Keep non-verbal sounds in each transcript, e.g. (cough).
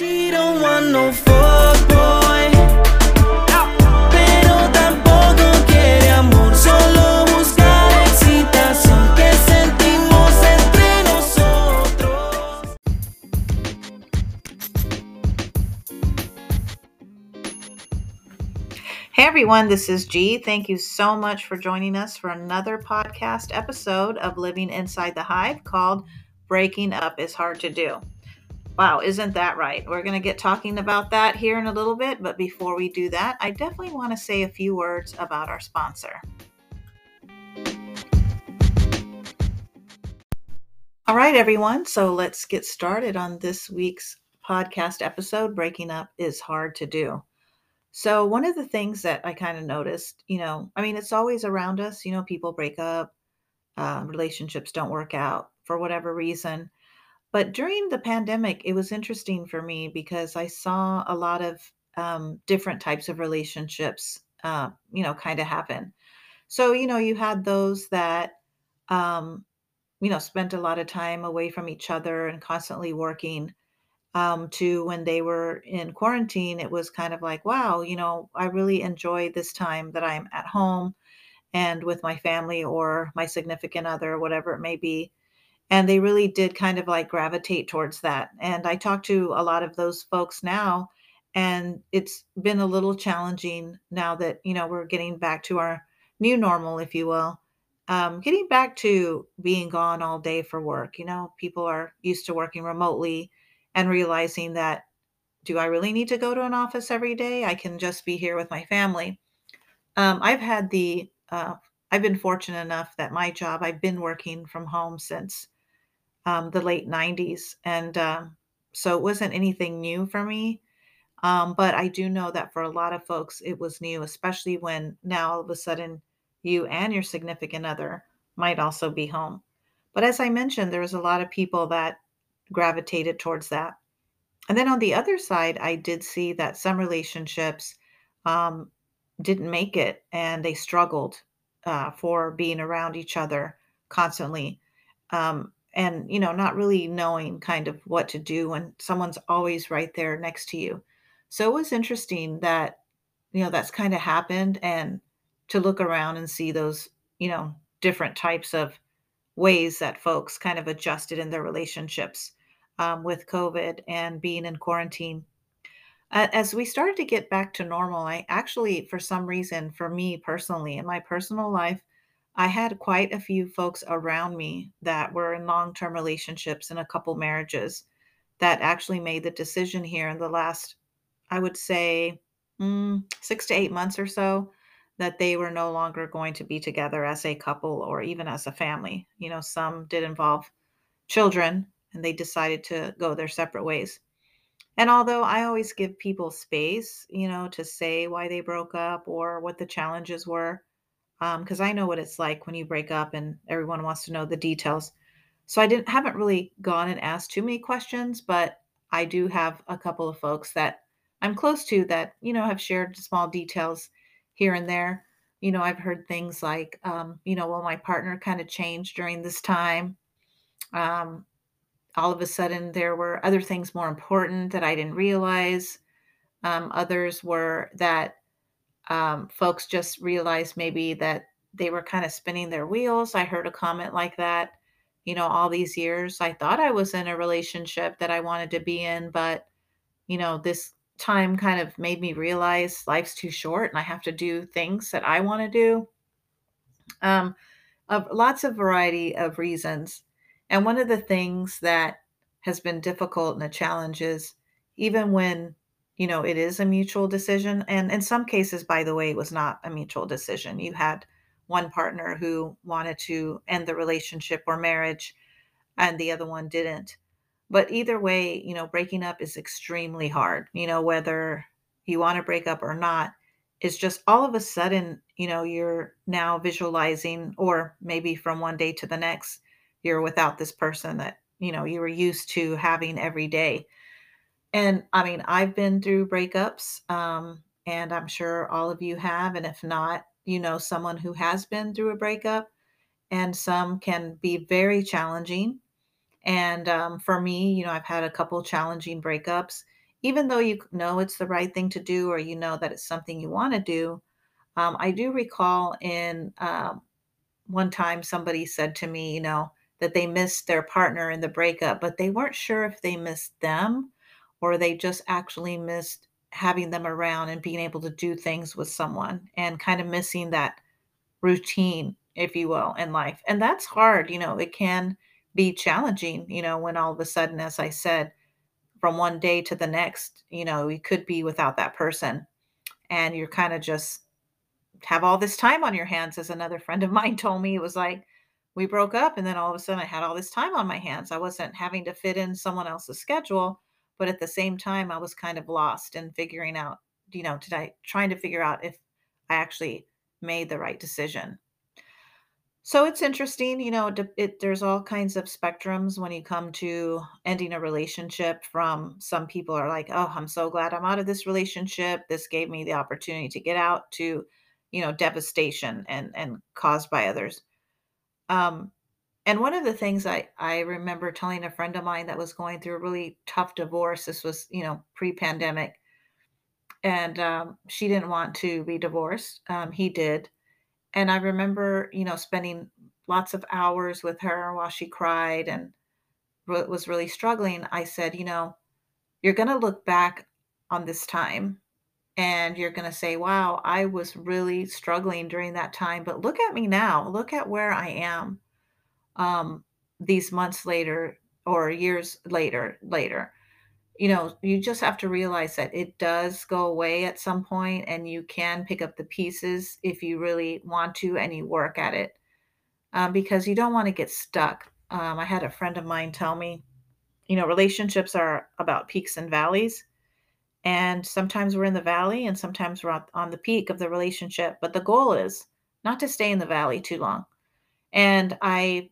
She don't want no fuckboy. Pero tampoco quiere amor. Solo excitación. Que sentimos entre nosotros. Hey everyone, this is G. Thank you so much for joining us for another podcast episode of Living Inside the Hive called Breaking Up is Hard to Do. Wow, isn't that right? We're going to get talking about that here in a little bit, but before we do that, I definitely want to say a few words about our sponsor. All right, everyone, so let's get started on this week's podcast episode Breaking Up is Hard to Do. So, one of the things that I kind of noticed, you know, I mean, it's always around us, you know, people break up, um, relationships don't work out for whatever reason. But during the pandemic, it was interesting for me because I saw a lot of um, different types of relationships, uh, you know, kind of happen. So, you know, you had those that, um, you know, spent a lot of time away from each other and constantly working um, to when they were in quarantine, it was kind of like, wow, you know, I really enjoy this time that I'm at home and with my family or my significant other, whatever it may be. And they really did kind of like gravitate towards that. And I talk to a lot of those folks now, and it's been a little challenging now that, you know, we're getting back to our new normal, if you will. Um, getting back to being gone all day for work. You know, people are used to working remotely and realizing that do I really need to go to an office every day? I can just be here with my family. Um, I've had the, uh, I've been fortunate enough that my job, I've been working from home since um, the late 90s. And um, so it wasn't anything new for me. Um, but I do know that for a lot of folks, it was new, especially when now all of a sudden you and your significant other might also be home. But as I mentioned, there was a lot of people that gravitated towards that. And then on the other side, I did see that some relationships um, didn't make it and they struggled uh, for being around each other constantly. Um, and, you know, not really knowing kind of what to do when someone's always right there next to you. So it was interesting that, you know, that's kind of happened and to look around and see those, you know, different types of ways that folks kind of adjusted in their relationships um, with COVID and being in quarantine. As we started to get back to normal, I actually, for some reason, for me personally, in my personal life, I had quite a few folks around me that were in long term relationships and a couple marriages that actually made the decision here in the last, I would say, mm, six to eight months or so that they were no longer going to be together as a couple or even as a family. You know, some did involve children and they decided to go their separate ways. And although I always give people space, you know, to say why they broke up or what the challenges were, because I know what it's like when you break up and everyone wants to know the details. So I didn't haven't really gone and asked too many questions, but I do have a couple of folks that I'm close to that, you know, have shared small details here and there. You know, I've heard things like, um, you know, well, my partner kind of changed during this time. Um, all of a sudden there were other things more important that I didn't realize. Um, others were that um, folks just realized maybe that they were kind of spinning their wheels. I heard a comment like that. You know, all these years, I thought I was in a relationship that I wanted to be in, but, you know, this time kind of made me realize life's too short and I have to do things that I want to do. Um, of lots of variety of reasons. And one of the things that has been difficult and a challenge is even when, you know, it is a mutual decision, and in some cases, by the way, it was not a mutual decision. You had one partner who wanted to end the relationship or marriage, and the other one didn't. But either way, you know, breaking up is extremely hard, you know, whether you want to break up or not. It's just all of a sudden, you know, you're now visualizing, or maybe from one day to the next, you're without this person that you know you were used to having every day and i mean i've been through breakups um, and i'm sure all of you have and if not you know someone who has been through a breakup and some can be very challenging. And um, for me you know i've had a couple challenging breakups. Even though you know it's the right thing to do or you know that it's something you want to do, um, I do recall in um, one time somebody said to me, you know, that they missed their partner in the breakup, but they weren't sure if they missed them or they just actually missed having them around and being able to do things with someone and kind of missing that routine, if you will, in life. And that's hard, you know, it can be challenging, you know, when all of a sudden, as I said, from one day to the next, you know, you could be without that person and you're kind of just have all this time on your hands. As another friend of mine (laughs) told me, it was like we broke up and then all of a sudden I had all this time on my hands. I wasn't having to fit in someone else's schedule, but at the same time, I was kind of lost in figuring out, you know, did I trying to figure out if I actually made the right decision. So it's interesting, you know, d- it, there's all kinds of spectrums when you come to ending a relationship. From some people are like, oh, I'm so glad I'm out of this relationship. This gave me the opportunity to get out to, you know, devastation and and caused by others. Um, and one of the things I I remember telling a friend of mine that was going through a really tough divorce. This was, you know, pre-pandemic, and um, she didn't want to be divorced. Um, he did, and I remember, you know, spending lots of hours with her while she cried and re- was really struggling. I said, you know, you're going to look back on this time and you're going to say, wow, I was really struggling during that time. But look at me now. Look at where I am um, these months later or years later. Later, you know, you just have to realize that it does go away at some point, and you can pick up the pieces if you really want to, and you work at it um, because you don't want to get stuck. Um, I had a friend of mine tell me, you know, relationships are about peaks and valleys. And sometimes we're in the valley and sometimes we're on the peak of the relationship. But the goal is not to stay in the valley too long. And I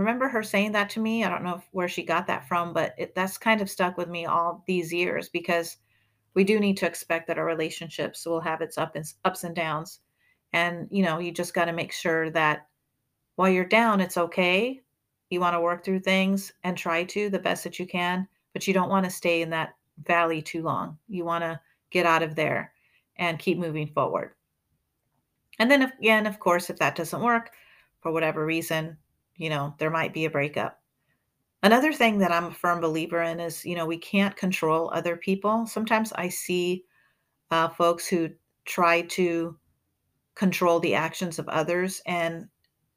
remember her saying that to me. I don't know if, where she got that from, but it, that's kind of stuck with me all these years because we do need to expect that our relationships will have its up and, ups and downs. And, you know, you just got to make sure that while you're down, it's okay. You want to work through things and try to the best that you can, but you don't want to stay in that valley too long. You want to get out of there and keep moving forward. And then again, of course, if that doesn't work for whatever reason, you know, there might be a breakup. Another thing that I'm a firm believer in is, you know, we can't control other people. Sometimes I see uh, folks who try to control the actions of others. And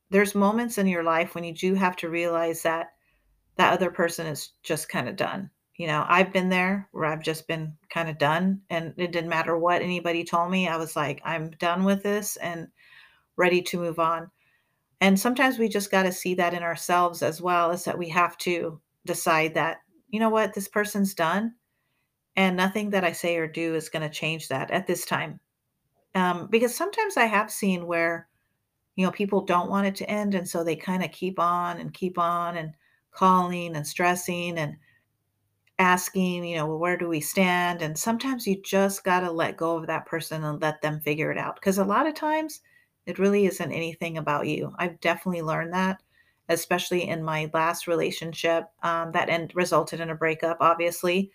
there's moments in your life when you do have to realize that that other person is just kind of done. You know, I've been there where I've just been kind of done, and it didn't matter what anybody told me. I was like, I'm done with this and ready to move on. And sometimes we just got to see that in ourselves as well is that we have to decide that, you know what, this person's done and nothing that I say or do is going to change that at this time. Um, because sometimes I have seen where, you know, people don't want it to end. And so they kind of keep on and keep on and calling and stressing and asking, you know, well, where do we stand? And sometimes you just got to let go of that person and let them figure it out. Because a lot of times it really isn't anything about you. I've definitely learned that, especially in my last relationship um, that end, resulted in a breakup, obviously.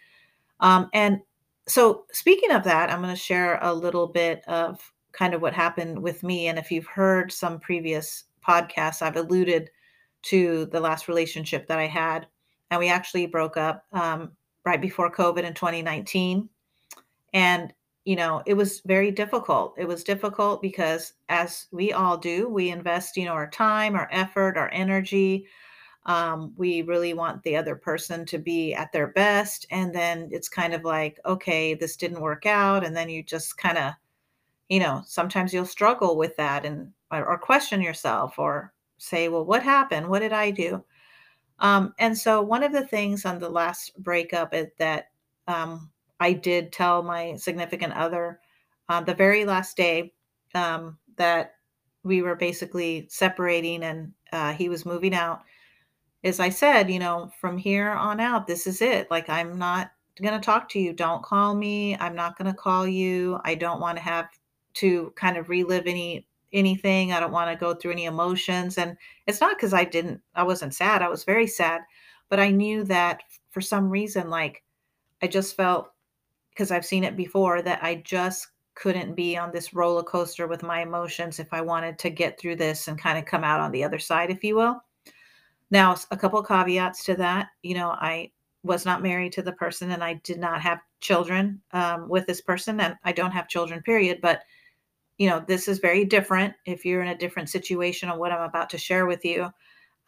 Um, and so, speaking of that, I'm going to share a little bit of kind of what happened with me. And if you've heard some previous podcasts, I've alluded to the last relationship that I had. And we actually broke up um, right before COVID in 2019. And, you know, it was very difficult. It was difficult because, as we all do, we invest, you know, our time, our effort, our energy. Um, we really want the other person to be at their best. And then it's kind of like, okay, this didn't work out. And then you just kind of, you know, sometimes you'll struggle with that and or, or question yourself or say, well, what happened? What did I do? Um, and so one of the things on the last breakup is that um, I did tell my significant other uh, the very last day um, that we were basically separating and uh, he was moving out. As I said, you know, from here on out, this is it. Like, I'm not going to talk to you. Don't call me. I'm not going to call you. I don't want to have to kind of relive any anything. I don't want to go through any emotions. And it's not because I didn't, I wasn't sad. I was very sad, but I knew that for some reason, like I just felt because I've seen it before that I just couldn't be on this roller coaster with my emotions if I wanted to get through this and kind of come out on the other side, if you will. Now, a couple caveats to that. You know, I was not married to the person and I did not have children um, with this person, and I don't have children, period. But, you know, this is very different if you're in a different situation on what I'm about to share with you.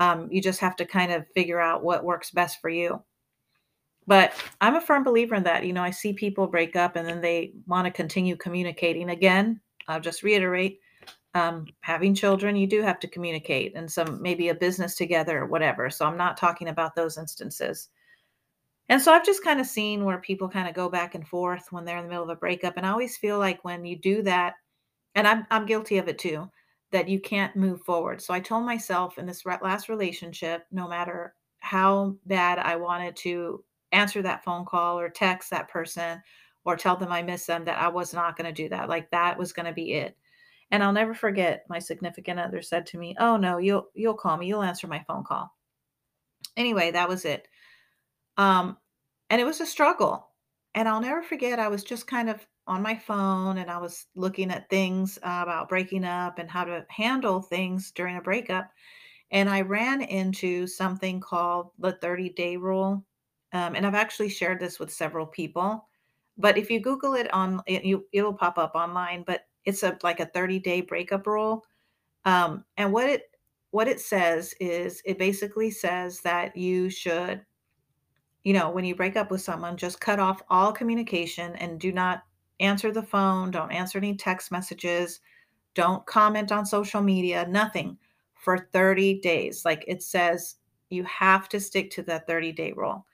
Um, you just have to kind of figure out what works best for you. But I'm a firm believer in that. You know, I see people break up and then they want to continue communicating. Again, I'll just reiterate um, having children, you do have to communicate and some maybe a business together or whatever. So I'm not talking about those instances. And so I've just kind of seen where people kind of go back and forth when they're in the middle of a breakup. And I always feel like when you do that, and I'm, I'm guilty of it too, that you can't move forward. So I told myself in this last relationship, no matter how bad I wanted to answer that phone call or text that person or tell them I miss them, that I was not going to do that. Like that was going to be it. And I'll never forget my significant other said to me, "Oh no, you'll you'll call me. You'll answer my phone call." Anyway, that was it. Um and it was a struggle. And I'll never forget I was just kind of on my phone and I was looking at things uh, about breaking up and how to handle things during a breakup. And I ran into something called the 30 day rule. Um, and I've actually shared this with several people. But if you Google it on, it, you, it'll pop up online. But it's a like a 30 day breakup rule. Um, and what it what it says is it basically says that you should, you know, when you break up with someone, just cut off all communication and do not answer the phone, don't answer any text messages, don't comment on social media, nothing for 30 days. Like it says, you have to stick to that 30 day rule.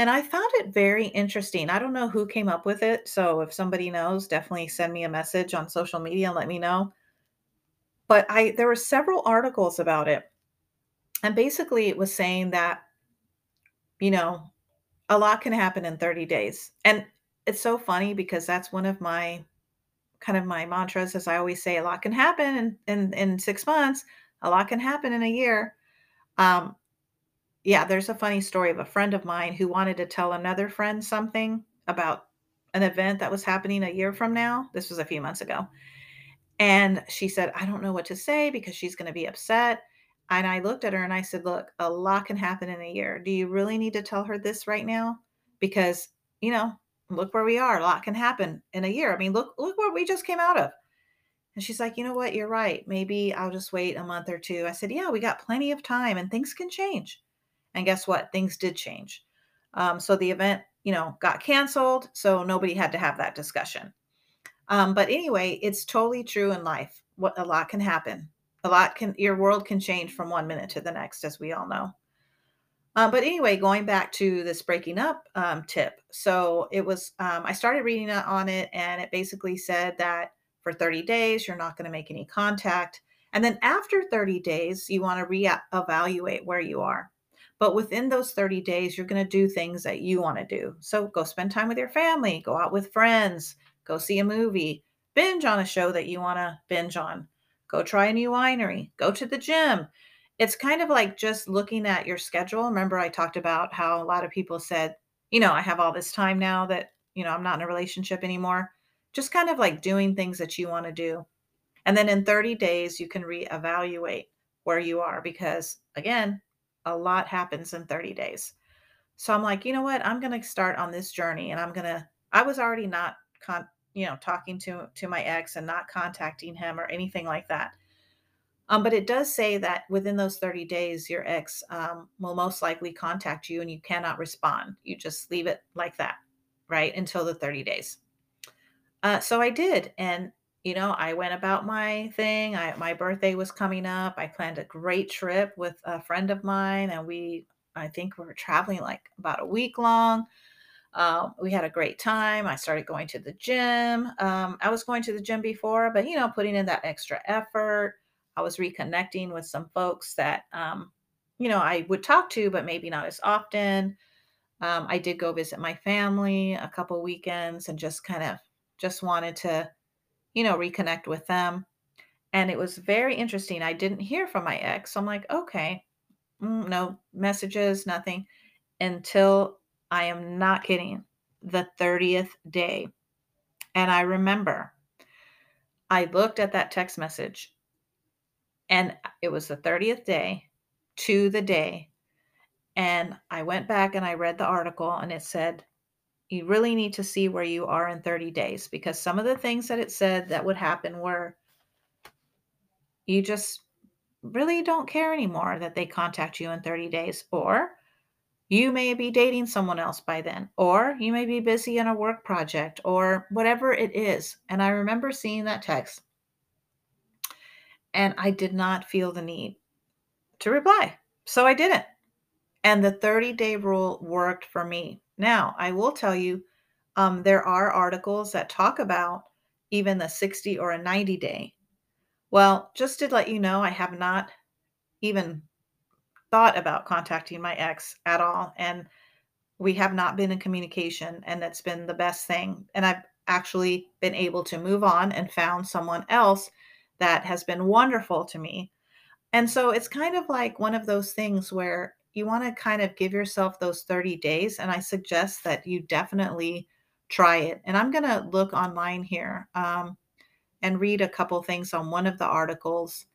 And I found it very interesting. I don't know who came up with it. So if somebody knows, definitely send me a message on social media and let me know. But I there were several articles about it. And basically it was saying that you know, a lot can happen in 30 days. And it's so funny because that's one of my kind of my mantras as I always say a lot can happen in in, in 6 months, a lot can happen in a year. Um yeah, there's a funny story of a friend of mine who wanted to tell another friend something about an event that was happening a year from now. This was a few months ago. And she said, I don't know what to say because she's going to be upset. And I looked at her and I said, Look, a lot can happen in a year. Do you really need to tell her this right now? Because, you know, look where we are. A lot can happen in a year. I mean, look, look where we just came out of. And she's like, you know what? You're right. Maybe I'll just wait a month or two. I said, yeah, we got plenty of time and things can change. And guess what? Things did change. Um, so the event, you know, got canceled. So nobody had to have that discussion. Um, but anyway, it's totally true in life. What a lot can happen. A lot can your world can change from one minute to the next, as we all know. Uh, but anyway, going back to this breaking up um, tip. So it was, um, I started reading on it, and it basically said that for 30 days, you're not going to make any contact. And then after 30 days, you want to reevaluate where you are. But within those 30 days, you're going to do things that you want to do. So go spend time with your family, go out with friends, go see a movie, binge on a show that you want to binge on, go try a new winery, go to the gym. It's kind of like just looking at your schedule. Remember, I talked about how a lot of people said, you know, I have all this time now that, you know, I'm not in a relationship anymore. Just kind of like doing things that you want to do. And then in 30 days, you can reevaluate where you are because, again, a lot happens in 30 days. So I'm like, you know what? I'm going to start on this journey and I'm going to I was already not con- you know, talking to to my ex and not contacting him or anything like that. Um, but it does say that within those 30 days, your ex um, will most likely contact you and you cannot respond. You just leave it like that, right? Until the 30 days. Uh, so I did. And you know, I went about my thing. I my birthday was coming up. I planned a great trip with a friend of mine, and we I think we were traveling like about a week long. Um, we had a great time. I started going to the gym. Um, I was going to the gym before, but you know, putting in that extra effort. I was reconnecting with some folks that um, you know I would talk to, but maybe not as often. Um, I did go visit my family a couple weekends and just kind of just wanted to you know, reconnect with them. And it was very interesting. I didn't hear from my ex. So I'm like, okay, mm, no messages, nothing until I am not kidding. the 30th day. And I remember I looked at that text message and it was the 30th day to the day. And I went back and I read the article and it said, you really need to see where you are in 30 days because some of the things that it said that would happen were you just really don't care anymore that they contact you in 30 days or you may be dating someone else by then, or you may be busy in a work project, or whatever it is. And I remember seeing that text, and I did not feel the need to reply. So I didn't. And the 30 day rule worked for me. Now, I will tell you, um, there are articles that talk about even the 60 or a 90 day. Well, just to let you know, I have not even thought about contacting my ex at all. And we have not been in communication, and that's been the best thing. And I've actually been able to move on and found someone else that has been wonderful to me. And so it's kind of like one of those things where you want to kind of give yourself those 30 days. And I suggest that you definitely try it. And I'm going to look online here um, and read a couple things on one of the articles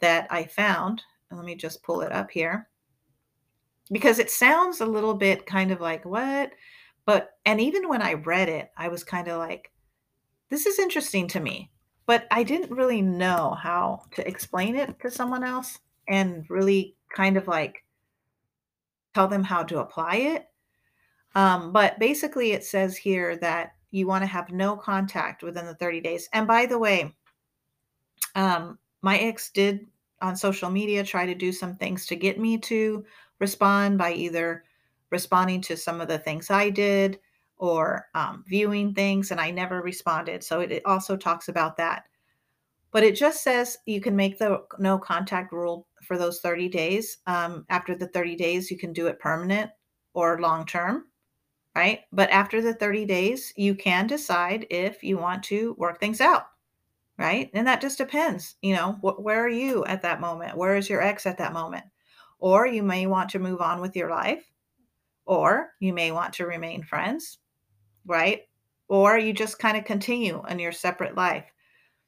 that I found let me just pull it up here because it sounds a little bit kind of like what but and even when i read it i was kind of like this is interesting to me but i didn't really know how to explain it to someone else and really kind of like tell them how to apply it um, but basically it says here that you want to have no contact within the 30 days and by the way um, my ex did on social media try to do some things to get me to respond by either responding to some of the things I did or um, viewing things, and I never responded. So it, it also talks about that. But it just says you can make the no contact rule for those 30 days. Um, after the 30 days, you can do it permanent or long term, right? But after the 30 days, you can decide if you want to work things out right? And that just depends. You know, wh- where are you at that moment? Where is your ex at that moment? Or you may want to move on with your life, or you may want to remain friends, right? Or you just kind of continue in your separate life.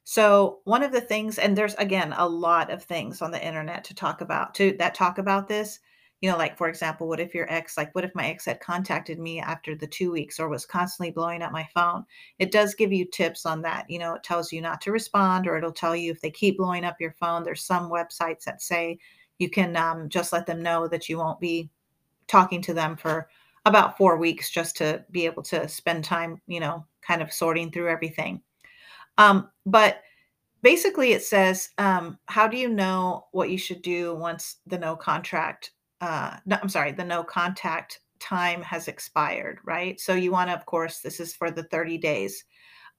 So, one of the things, and there's again a lot of things on the internet to talk about, to that talk about this. You know like for example what if your ex like what if my ex had contacted me after the two weeks or was constantly blowing up my phone? It does give you tips on that. You know it tells you not to respond or it'll tell you if they keep blowing up your phone. There's some websites that say you can um, just let them know that you won't be talking to them for about four weeks just to be able to spend time you know kind of sorting through everything um, but basically it says um, how do you know what you should do once the no contract uh, no, I'm sorry, the no contact time has expired, right? So you want to, of course, this is for the 30 days.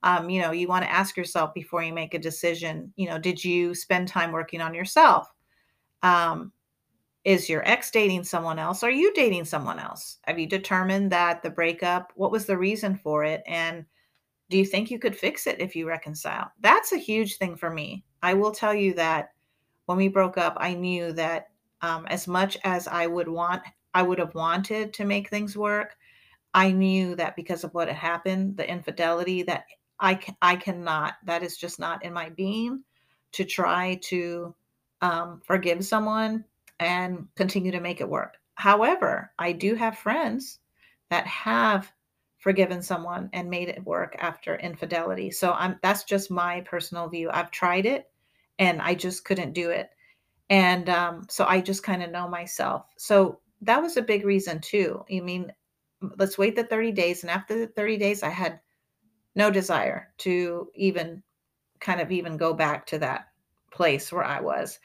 Um, you know, you want to ask yourself before you make a decision, you know, did you spend time working on yourself? Um, is your ex dating someone else? Are you dating someone else? Have you determined that the breakup, what was the reason for it? And do you think you could fix it if you reconcile? That's a huge thing for me. I will tell you that when we broke up, I knew that um, as much as I would want, I would have wanted to make things work. I knew that because of what had happened, the infidelity, that I I cannot. That is just not in my being to try to um, forgive someone and continue to make it work. However, I do have friends that have forgiven someone and made it work after infidelity. So I'm that's just my personal view. I've tried it and I just couldn't do it. And um, so I just kind of know myself. So that was a big reason too. I mean, let's wait the 30 days. And after the 30 days, I had no desire to even kind of even go back to that place where I was.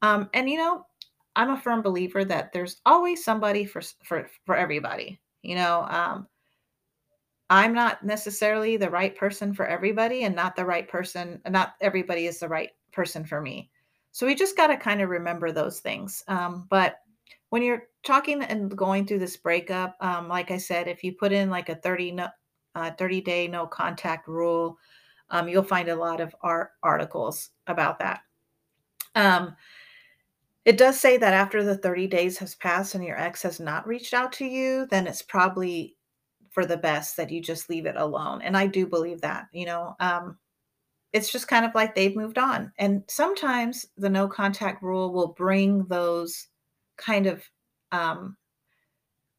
Um, and you know, I'm a firm believer that there's always somebody for for for everybody. You know, um, I'm not necessarily the right person for everybody, and not the right person. Not everybody is the right person for me. So we just got to kind of remember those things. Um, but when you're talking and going through this breakup, um, like I said, if you put in like a 30 no, uh, 30 day no contact rule, um, you'll find a lot of art articles about that. Um, it does say that after the 30 days has passed and your ex has not reached out to you, then it's probably for the best that you just leave it alone. And I do believe that, you know, um, it's just kind of like they've moved on. And sometimes the no contact rule will bring those kind of um,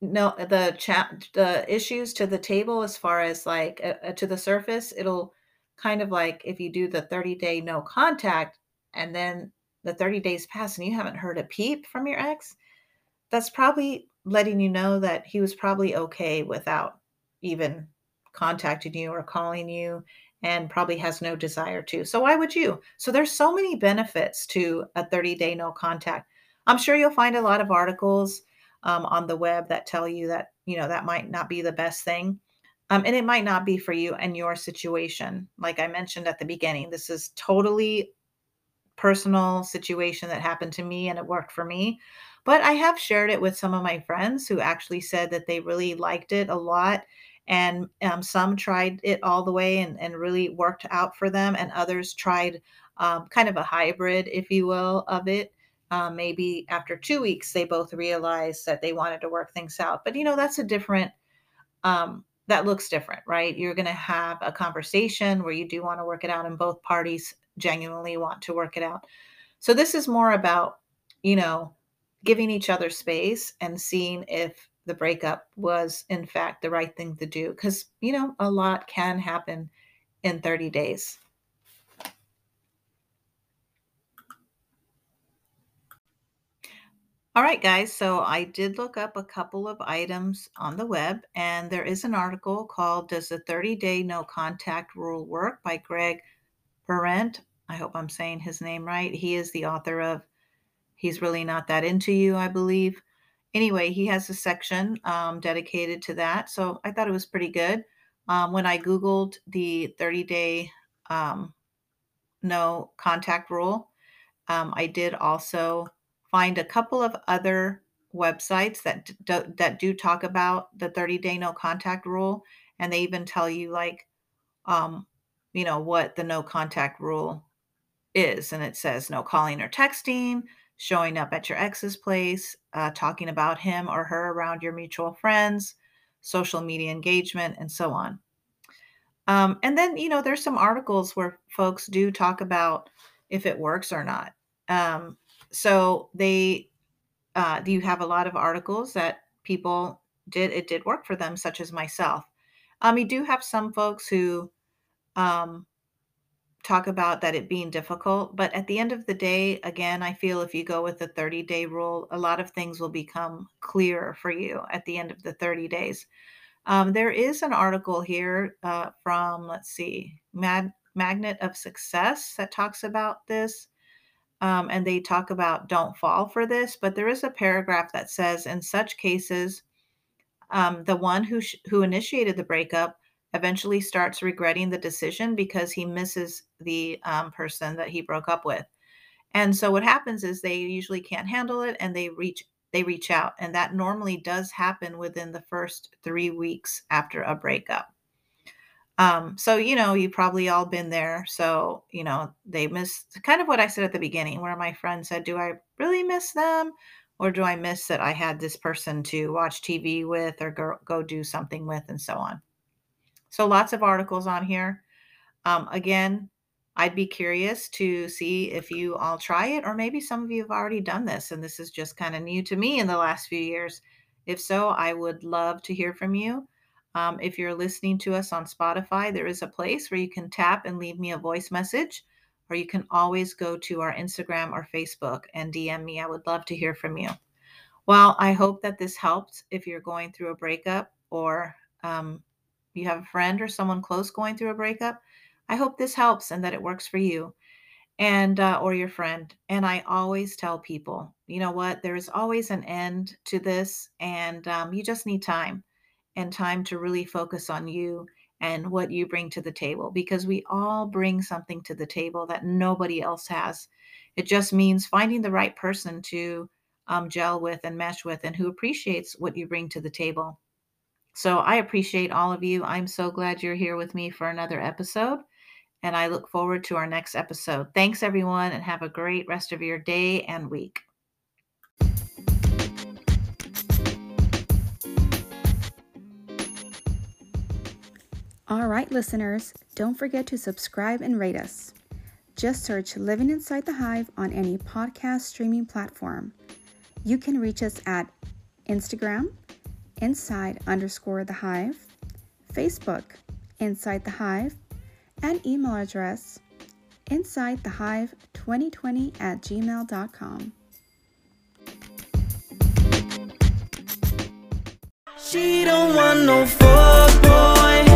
no the chat the issues to the table as far as like uh, uh, to the surface. It'll kind of like if you do the 30 day no contact and then the 30 days pass and you haven't heard a peep from your ex, that's probably letting you know that he was probably okay without even contacting you or calling you and probably has no desire to. So why would you? So there's so many benefits to a 30 day no contact. I'm sure you'll find a lot of articles um, on the web that tell you that, you know, that might not be the best thing. Um, and it might not be for you and your situation. Like I mentioned at the beginning, this is totally personal situation that happened to me and it worked for me. But I have shared it with some of my friends who actually said that they really liked it a lot. And um, some tried it all the way and, and really worked out for them, and others tried um, kind of a hybrid, if you will, of it. Um, maybe after two weeks, they both realized that they wanted to work things out. But you know, that's a different, um, that looks different, right? You're going to have a conversation where you do want to work it out, and both parties genuinely want to work it out. So this is more about, you know, giving each other space and seeing if the breakup was in fact the right thing to do because you know a lot can happen in 30 days. All right guys so i did look up a couple of items on the web and there is an article called does the 30 day no contact rule work? by greg Behrendt i hope i'm saying his name right. He is the author of He's really not that into you, I believe. Anyway, he has a section um, dedicated to that. So I thought it was pretty good. Um, when I Googled the 30 day um, no contact rule, um, I did also find a couple of other websites that do, that do talk about the 30 day no contact rule and they even tell you like um you know what the no contact rule is and it says no calling or texting showing up at your ex's place, uh, talking about him or her around your mutual friends, social media engagement, and so on. Um, and then, you know, there's some articles where folks do talk about if it works or not. Um, so they, uh, you have a lot of articles that people did, it did work for them, such as myself. Um, you do have some folks who um, talk about that it being difficult. But at the end of the day, again, I feel if you go with the 30 day rule, a lot of things will become clearer for you at the end of the 30 days. Um, there is an article here uh, from, let's see, Magnet of Success that talks about this. Um, and they talk about don't fall for this, but there is a paragraph that says in such cases, um, the one who sh- who initiated the breakup eventually starts regretting the decision because he misses the um, person that he broke up with. And so what happens is they usually can't handle it and they reach they reach out and that normally does happen within the first 3 weeks after a breakup. Um, so you know, you've probably all been there. So, you know, they miss kind of what I said at the beginning where my friend said, "Do I really miss them?" Or do I miss that I had this person to watch TV with or go, go do something with and so on? So lots of articles on here. Um, again, I'd be curious to see if you all try it, or maybe some of you have already done this and this is just kind of new to me in the last few years. If so, I would love to hear from you. Um, if you're listening to us on Spotify, there is a place where you can tap and leave me a voice message, or you can always go to our Instagram or Facebook and DM me. I would love to hear from you. Well, I hope that this helped if you're going through a breakup or um, you have a friend or someone close going through a breakup, I hope this helps and that it works for you and uh, or your friend. And I always tell people, you know what? There is always an end to this, and um, you just need time and time to really focus on you and what you bring to the table because we all bring something to the table that nobody else has. It just means finding the right person to um, gel with and mesh with and who appreciates what you bring to the table. So I appreciate all of you. I'm so glad you're here with me for another episode. And I look forward to our next episode. Thanks, everyone, and have a great rest of your day and week. All right, listeners, don't forget to subscribe and rate us. Just search Living Inside the Hive on any podcast streaming platform. You can reach us at Instagram, inside underscore the hive, Facebook, inside the hive, and email address, inside the hive 2020 at gmail.com. She don't want no fuck boy.